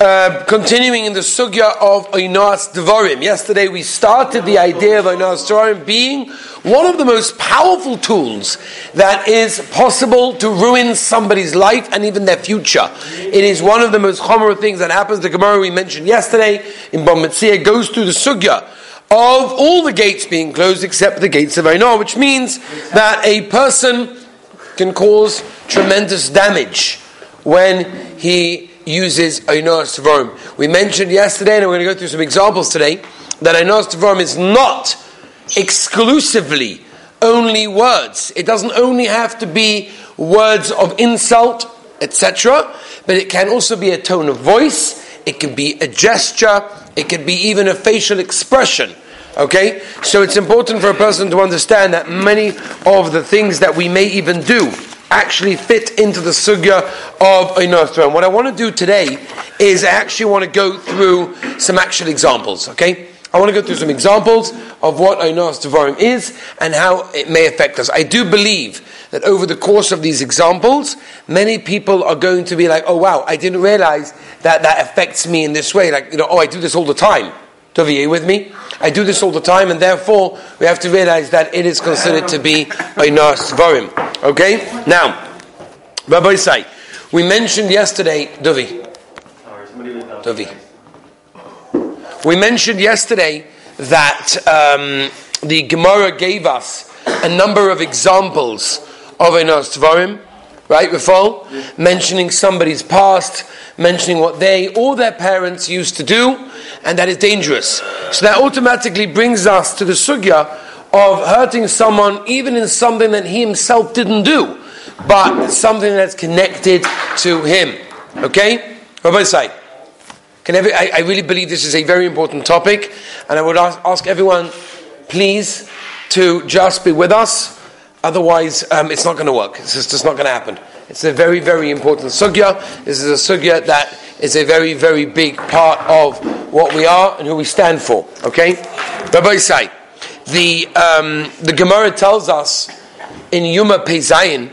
Uh, continuing in the sugya of Oinas Devarim. Yesterday we started the idea of Oinas Devarim being one of the most powerful tools that is possible to ruin somebody's life and even their future. It is one of the most common things that happens. The Gemara we mentioned yesterday in Bava Metzia goes through the sugya of all the gates being closed except the gates of Oinah, which means that a person can cause tremendous damage when he uses Einos Tvarim. We mentioned yesterday, and we're going to go through some examples today, that Einos Tvarim is not exclusively only words. It doesn't only have to be words of insult, etc., but it can also be a tone of voice, it can be a gesture, it can be even a facial expression. Okay? So it's important for a person to understand that many of the things that we may even do actually fit into the sugya of Einos Tvarim. What I want to do today is I actually want to go through some actual examples, okay? I want to go through some examples of what Einos Tvarim is and how it may affect us. I do believe that over the course of these examples, many people are going to be like, oh wow, I didn't realize that that affects me in this way. Like, you know, oh, I do this all the time. Are you with me? I do this all the time, and therefore we have to realize that it is considered to be Einos Tvarim. Okay? Now, Rabbosai, we mentioned yesterday, Dovi. Dovi. We mentioned yesterday that um, the Gemara gave us a number of examples of Einos Tvarim, right, Rafal? Mentioning somebody's past, mentioning what they or their parents used to do, and that is dangerous. So that automatically brings us to the sugya of hurting someone even in something that he himself didn't do, but something that's connected to him. Okay? Rabbosai. Can every, I, I, really believe this is a very important topic, and I would ask, ask everyone, please, to just be with us. Otherwise, um, it's not going to work. It's just, not going to happen. It's a very, very important sugya. This is a sugya that is a very, very big part of what we are and who we stand for. Okay? Rabbosai the, um, the Gemara tells us in Yoma Pezayin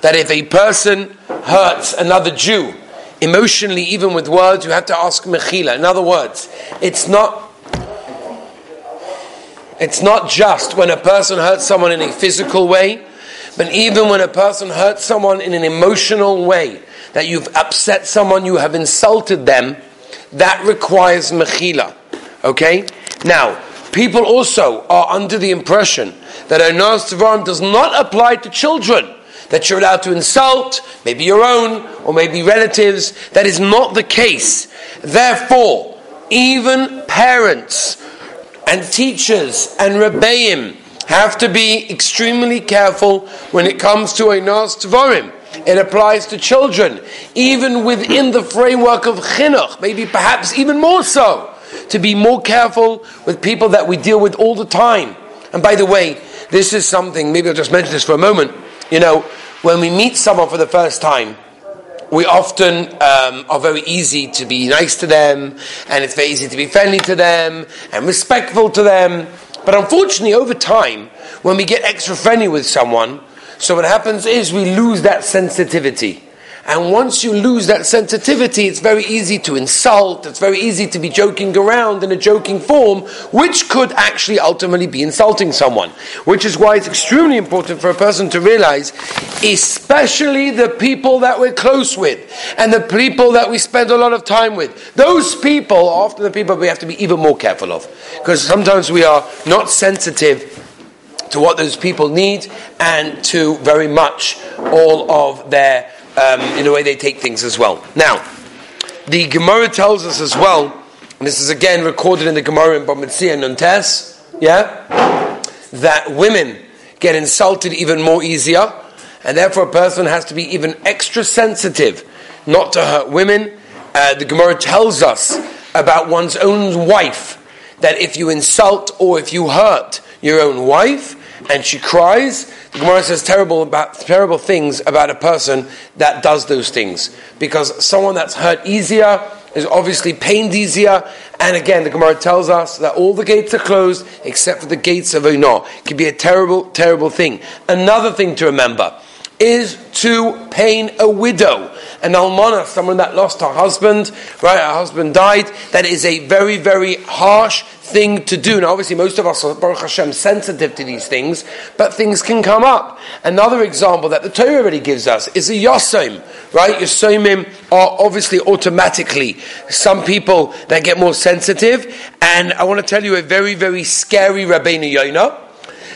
that if a person hurts another Jew emotionally, even with words, you have to ask Mechila. In other words, it's not. It's not just when a person hurts someone in a physical way, but even when a person hurts someone in an emotional way, that you've upset someone, you have insulted them, that requires mechila. Okay? Now, people also are under the impression that Einos Tvarim does not apply to children. That you're allowed to insult, maybe your own, or maybe relatives. That is not the case. Therefore, even parents and teachers and rebbeim have to be extremely careful when it comes to Einos Tvarim. It applies to children, even within the framework of chinuch, maybe perhaps even more so to be more careful with people that we deal with all the time. And by the way, this is something, maybe I'll just mention this for a moment. You know, when we meet someone for the first time, we often um, are very easy to be nice to them, and it's very easy to be friendly to them and respectful to them. But unfortunately, over time, when we get extra friendly with someone, so what happens is we lose that sensitivity. And once you lose that sensitivity, it's very easy to insult, it's very easy to be joking around in a joking form, which could actually ultimately be insulting someone. Which is why it's extremely important for a person to realize, especially the people that we're close with, and the people that we spend a lot of time with, those people are often the people we have to be even more careful of. Because sometimes we are not sensitive to what those people need and to very much all of their um, in the way they take things as well. Now, the Gemara tells us as well, and this is again recorded in the Gemara in Bava Metzia Nun Tes, yeah, that women get insulted even more easier, and therefore a person has to be even extra sensitive not to hurt women. Uh, the Gemara tells us about one's own wife that if you insult or if you hurt your own wife, and she cries, the Gemara says terrible about terrible things about a person that does those things. Because someone that's hurt easier is obviously pained easier. And again, the Gemara tells us that all the gates are closed except for the gates of Oinah. It can be a terrible, terrible thing. Another thing to remember is to pain a widow an almana, someone that lost her husband, right? Her husband died. That is a very, very harsh thing to do. Now, obviously, most of us are, Baruch Hashem, sensitive to these things, but things can come up. Another example that the Torah already gives us is a Yosim, right? Yosimim are obviously automatically some people that get more sensitive, and I want to tell you a very, very scary Rabbeinu Yonah.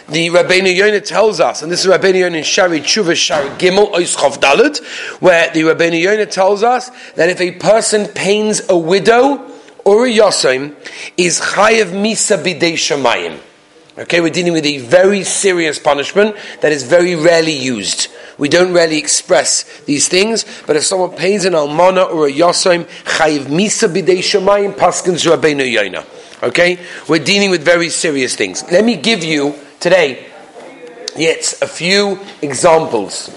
The Rabbeinu Yonah tells us, and this is Rabbeinu Yonah in Shaarei Teshuva Shari Gimel Oischof Dalit, where the Rabbeinu Yonah tells us that if a person pains a widow, or a yosim is chayev misa bidei shamayim. Okay, we're dealing with a very serious punishment that is very rarely used. We don't rarely express these things, but if someone pays an almana or a yosim, chayev misa bidei shamayim paskins rabbeinu yoina. Okay, we're dealing with very serious things. Let me give you today yet a few examples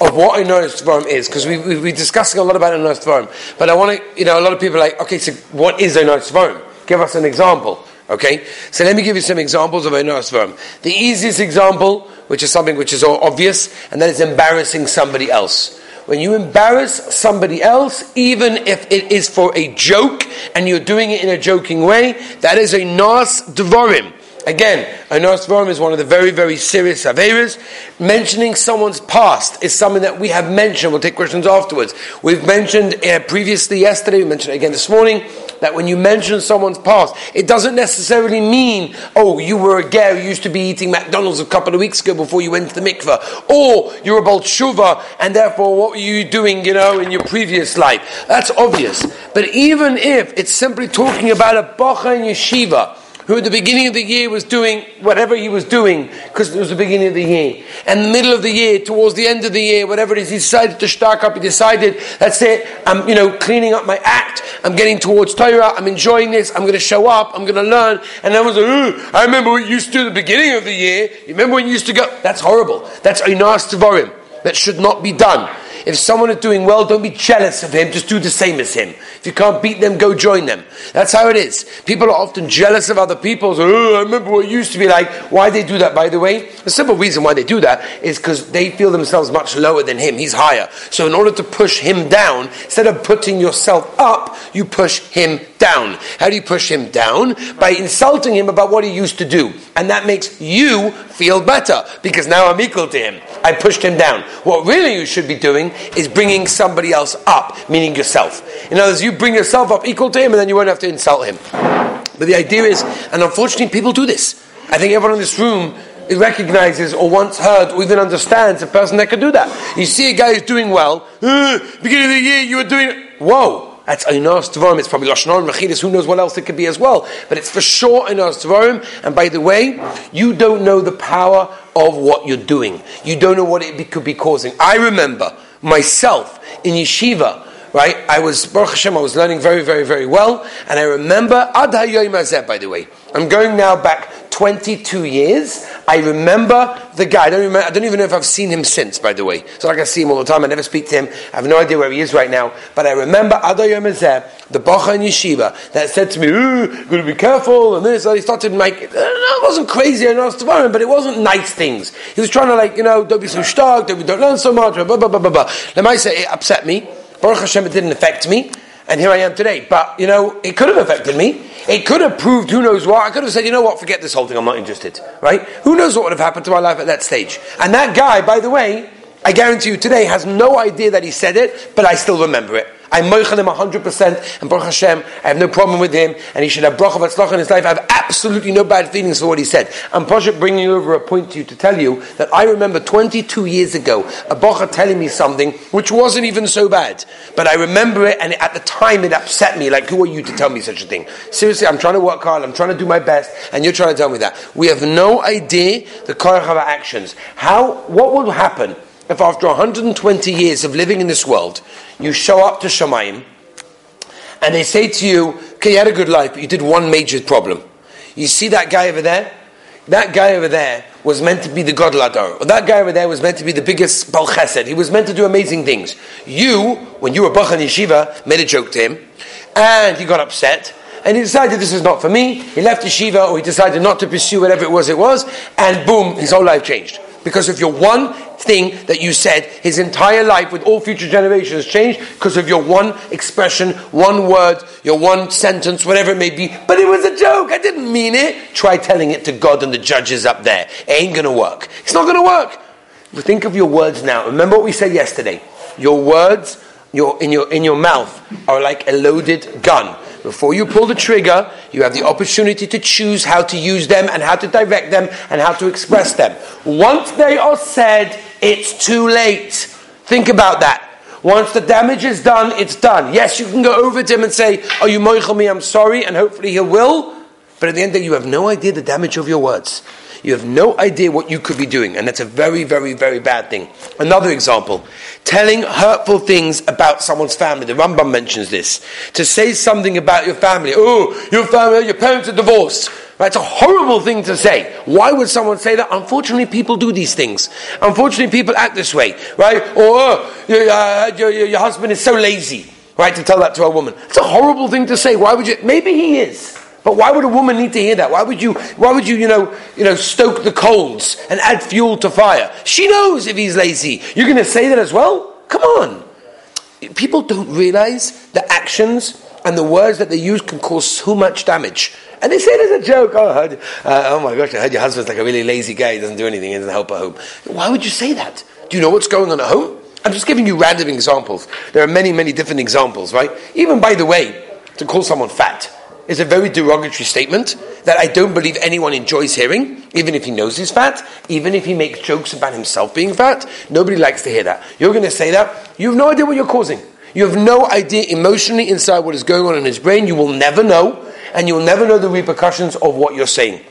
of what a Noah's Dvarim is, because we, we, we're discussing a lot about a Noah's Dvarim. But I want to, you know, a lot of people are like, okay, so what is a Noah's Dvarim? Give us an example. Okay? So let me give you some examples of a Noah's Dvarim. The easiest example, which is something which is obvious, and that is embarrassing somebody else. When you embarrass somebody else, even if it is for a joke, and you're doing it in a joking way, that is a Nas Dvarim. Again, Anos Vorim is one of the very, very serious Averas. Mentioning someone's past is something that we have mentioned. We'll take questions afterwards. We've mentioned uh, previously yesterday, we mentioned again this morning, that when you mention someone's past, it doesn't necessarily mean, oh, you were a ger who used to be eating McDonald's a couple of weeks ago before you went to the mikveh. Or you're a Balshuva, and therefore what were you doing, you know, in your previous life? That's obvious. But even if it's simply talking about a Bacha in yeshiva, who at the beginning of the year was doing whatever he was doing because it was the beginning of the year. And the middle of the year, towards the end of the year, whatever it is, he decided to start up. He decided, that's it, I'm, you know, cleaning up my act. I'm getting towards Torah. I'm enjoying this. I'm going to show up. I'm going to learn. And was like, I remember what you used to do at the beginning of the year. You remember when you used to go? That's horrible. That's Einas Tavarim. That should not be done. If someone is doing well, don't be jealous of him, just do the same as him. If you can't beat them, go join them. That's how it is. People are often jealous of other people. So, oh, I remember what it used to be like. Why they do that, by the way? The simple reason why they do that is because they feel themselves much lower than him. He's higher. So, in order to push him down, instead of putting yourself up, you push him down. How do you push him down? By insulting him about what he used to do. And that makes you feel better because now I'm equal to him. I pushed him down. What really you should be doing is bringing somebody else up, meaning yourself. In other words, you bring yourself up equal to him and then you won't have to insult him. But the idea is, and unfortunately people do this. I think everyone in this room recognizes or once heard or even understands a person that could do that. You see a guy who's doing well, uh, beginning of the year you were doing, whoa, that's Einos Tvarim. It's probably Lashon and Mechidus. Who knows what else it could be as well? But it's for sure Einos Tvarim. And by the way, you don't know the power of what you're doing. You don't know what it could be causing. I remember myself in yeshiva right? I was, Baruch Hashem, I was learning very, very, very well. And I remember, Ad HaYoim by the way. I'm going now back 22 years. I remember the guy. I don't, remember, I don't even know if I've seen him since, by the way. So like I see him all the time. I never speak to him. I have no idea where he is right now. But I remember Adayom Azeh, the Bacha in Yeshiva, that said to me, Ooh, got to be careful, and this. And he started make, it wasn't crazy, I know him, but it wasn't nice things. He was trying to like, you know, don't be so stark, don't, don't learn so much, blah, blah, blah, blah, blah. Say, it upset me. Baruch Hashem, it didn't affect me and here I am today. But, you know, it could have affected me. It could have proved who knows what. I could have said, you know what, forget this whole thing, I'm not interested. Right? Who knows what would have happened to my life at that stage? And that guy, by the way, I guarantee you today has no idea that he said it, but I still remember it. I moichel him 100%, and Baruch Hashem, I have no problem with him, and he should have bracha v'atzlach in his life. I have absolutely no bad feelings for what he said. I'm Pasha bringing over a point to you to tell you that I remember 22 years ago, a bracha telling me something which wasn't even so bad. But I remember it, and at the time it upset me, like, who are you to tell me such a thing? Seriously, I'm trying to work hard, I'm trying to do my best, and you're trying to tell me that. We have no idea the korach of our actions. How, what will happen if after 120 years of living in this world, you show up to Shamayim, and they say to you, okay, you had a good life, but you did one major problem. You see that guy over there? That guy over there was meant to be the Gadol Hador. Or that guy over there was meant to be the biggest Bal Chesed. He was meant to do amazing things. You, when you were Bachan Yeshiva, made a joke to him, and he got upset, and he decided this is not for me. He left Yeshiva, or he decided not to pursue whatever it was it was, and boom, his whole life changed. Because of your one thing that you said, his entire life with all future generations changed because of your one expression, one word, your one sentence, whatever it may be. But it was a joke. I didn't mean it. Try telling it to God and the judges up there. It ain't going to work. It's not going to work. Think of your words now. Remember what we said yesterday. Your words your, in, your, in your mouth are like a loaded gun. Before you pull the trigger, you have the opportunity to choose how to use them and how to direct them and how to express them. Once they are said, it's too late. Think about that. Once the damage is done, it's done. Yes, you can go over to him and say, Are you moichel me? I'm sorry, and hopefully he will. But at the end of the day, you have no idea the damage of your words. You have no idea what you could be doing, and that's a very, very, very bad thing. Another example telling hurtful things about someone's family. The Rambam mentions this. To say something about your family. Oh, your family, your parents are divorced. Right? It's a horrible thing to say. Why would someone say that? Unfortunately, people do these things. Unfortunately, people act this way. Right? Or, oh, your, uh, your, your husband is so lazy. Right? To tell that to a woman. It's a horrible thing to say. Why would you? Maybe he is. But why would a woman need to hear that? Why would you, why would you, you know, you know, stoke the coals and add fuel to fire? She knows if he's lazy. You're going to say that as well? Come on. People don't realize the actions and the words that they use can cause so much damage. And they say it as a joke. Oh, heard, uh, oh my gosh, I heard your husband's like a really lazy guy. He doesn't do anything. He doesn't help at home. Why would you say that? Do you know what's going on at home? I'm just giving you random examples. There are many, many different examples, right? Even by the way, to call someone fat is a very derogatory statement that I don't believe anyone enjoys hearing, even if he knows he's fat, even if he makes jokes about himself being fat. Nobody likes to hear that. You're going to say that, you have no idea what you're causing. You have no idea emotionally inside what is going on in his brain. You will never know, and you will never know the repercussions of what you're saying.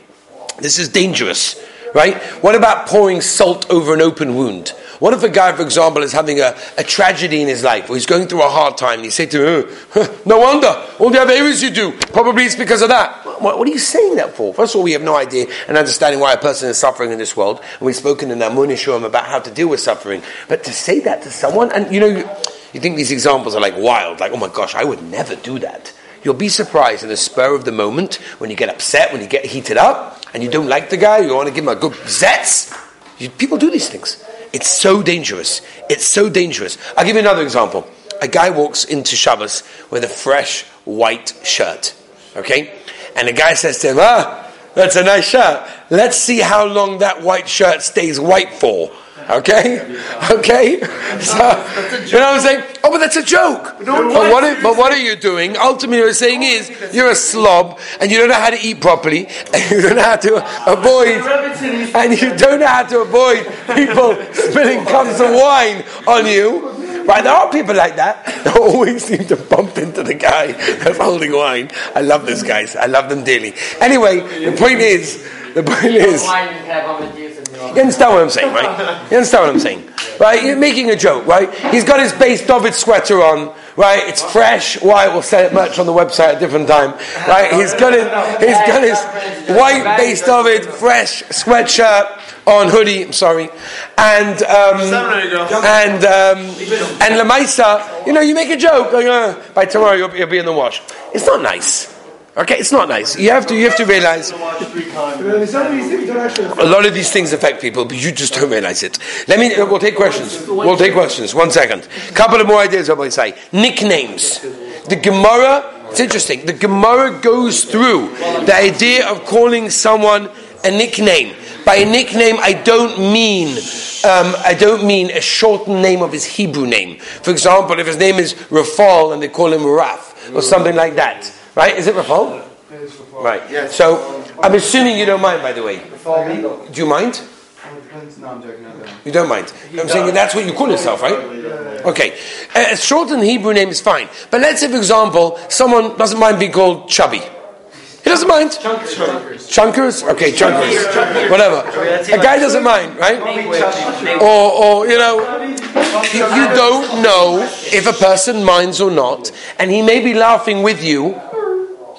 This is dangerous, right? What about pouring salt over an open wound? What if a guy, for example, is having a, a tragedy in his life, or he's going through a hard time, and you say to him, no wonder, all the other areas you do, probably it's because of that. What, what, are you saying that for? First of all, we have no idea and understanding why a person is suffering in this world, and we've spoken in Amun Shurim about how to deal with suffering. But to say that to someone, and you know, you, you think these examples are like wild, like, oh my gosh, I would never do that. You'll be surprised in the spur of the moment when you get upset, when you get heated up, and you don't like the guy, you want to give him a good zets. You, people do these things. It's so dangerous. It's so dangerous. I'll give you another example. A guy walks into Shabbos with a fresh white shirt. Okay? And the guy says to him, Ah, that's a nice shirt. Let's see how long that white shirt stays white for. Okay? Okay? So, you know what I'm saying? Oh, but that's a joke. But what, are, but what are you doing? Ultimately, what you're saying is you're a slob and you don't know how to eat properly and you don't know how to avoid and you don't know how to avoid people spilling cups of wine on you. Right, there are people like that. They always seem to bump into the guy that's holding wine. I love those guys. I love them dearly. Anyway, the point is, the point is. You understand what I'm saying, right? You understand what I'm saying, right? You're making a joke, right? He's got his base David sweater on, right? It's fresh, white. We'll sell it much on the website at a different time, right? He's got his, he's got his white base David fresh sweatshirt on hoodie. I'm sorry, and um, and um, and Lamaisa. You know, you make a joke. Like, uh, by tomorrow you'll, you'll be in the wash. It's not nice. Okay, it's not nice. You have to you have to realize a lot of these things affect people, but you just don't realize it. Let me. We'll take questions. We'll take questions. One second. Couple of more ideas. I will say nicknames. The Gemara. It's interesting. The Gemara goes through the idea of calling someone a nickname. By a nickname, I don't mean um, I don't mean a shortened name of his Hebrew name. For example, if his name is Rafal and they call him Raf or something like that. Right? Is it Rafal? Right. Yes. So I'm assuming you don't mind, by the way. Do you mind? No, I'm. You don't mind. I'm saying that's what you call yourself, right? Okay. A shortened Hebrew name is fine. But let's say, for example, someone doesn't mind being called Chubby. He doesn't mind. Chunkers. Chunkers? Okay, chunkers. Whatever. A guy doesn't mind, right? Or, or you know, you don't know if a person minds or not, and he may be laughing with you,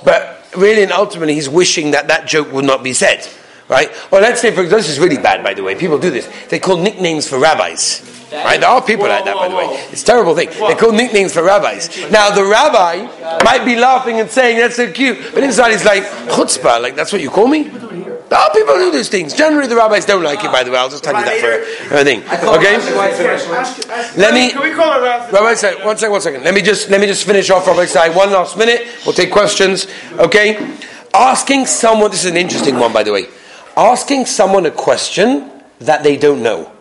but really and ultimately he's wishing that that joke would not be said. Right? Or let's say, for example, this is really bad, by the way. People do this. They call nicknames for rabbis. Right? There are people whoa, like that, by the way. It's a terrible thing. Whoa. They call nicknames for rabbis. Now, the rabbi might be laughing and saying, that's so cute. But inside he's like, chutzpah, like, that's what you call me? Oh, people do these things. Generally, the rabbis don't like it. By the way, I'll just tell you that for a thing. Okay. Let me. Can we call it? Rabbosai one second, one second. Let me just let me just finish off. Rabbosai one last minute. We'll take questions. Okay. Asking someone. This is an interesting one, by the way. Asking someone a question that they don't know,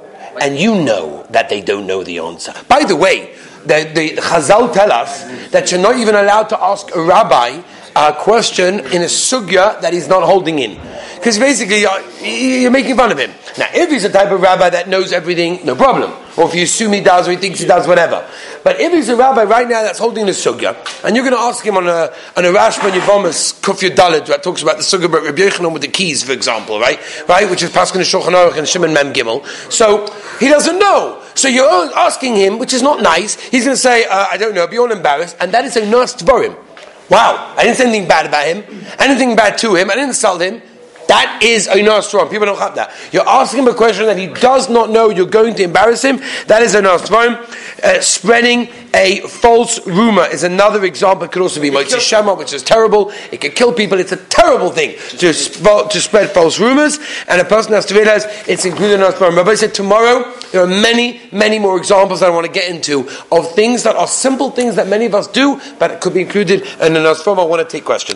and you know that they don't know the answer. By the way, the, the Chazal tell us that you're not even allowed to ask a rabbi a question in a sugya that he's not holding in. Because basically, uh, you're making fun of him. Now, if he's a type of rabbi that knows everything, no problem. Or if you assume he does or he thinks he does, whatever. But if he's a rabbi right now that's holding the sugya, and you're going to ask him on a, on a Rashba and Yavomas Kufya Dalit that talks about the sugya about Rabbi Yochanan with the keys, for example, right? Right? Which is Paskin Shulchan Aruch and Shimon Mem Gimel. So, he doesn't know. So you're asking him, which is not nice. He's going to say, uh, I don't know, be all embarrassed. And that is a nice him. Wow, I didn't say anything bad about him. Anything bad to him. I didn't insult him. That is a no. People don't have that. You're asking him a question that he does not know. You're going to embarrass him. That is a no. Uh, spreading a false rumor is another example. It could also be Motzi Shem Ra, which is terrible. It could kill people. It's a terrible thing to, sp- to spread false rumors. And a person has to realize it's included in strong. Rabbi said tomorrow there are many, many more examples that I want to get into of things that are simple things that many of us do, but it could be included in Nosfom. I want to take questions.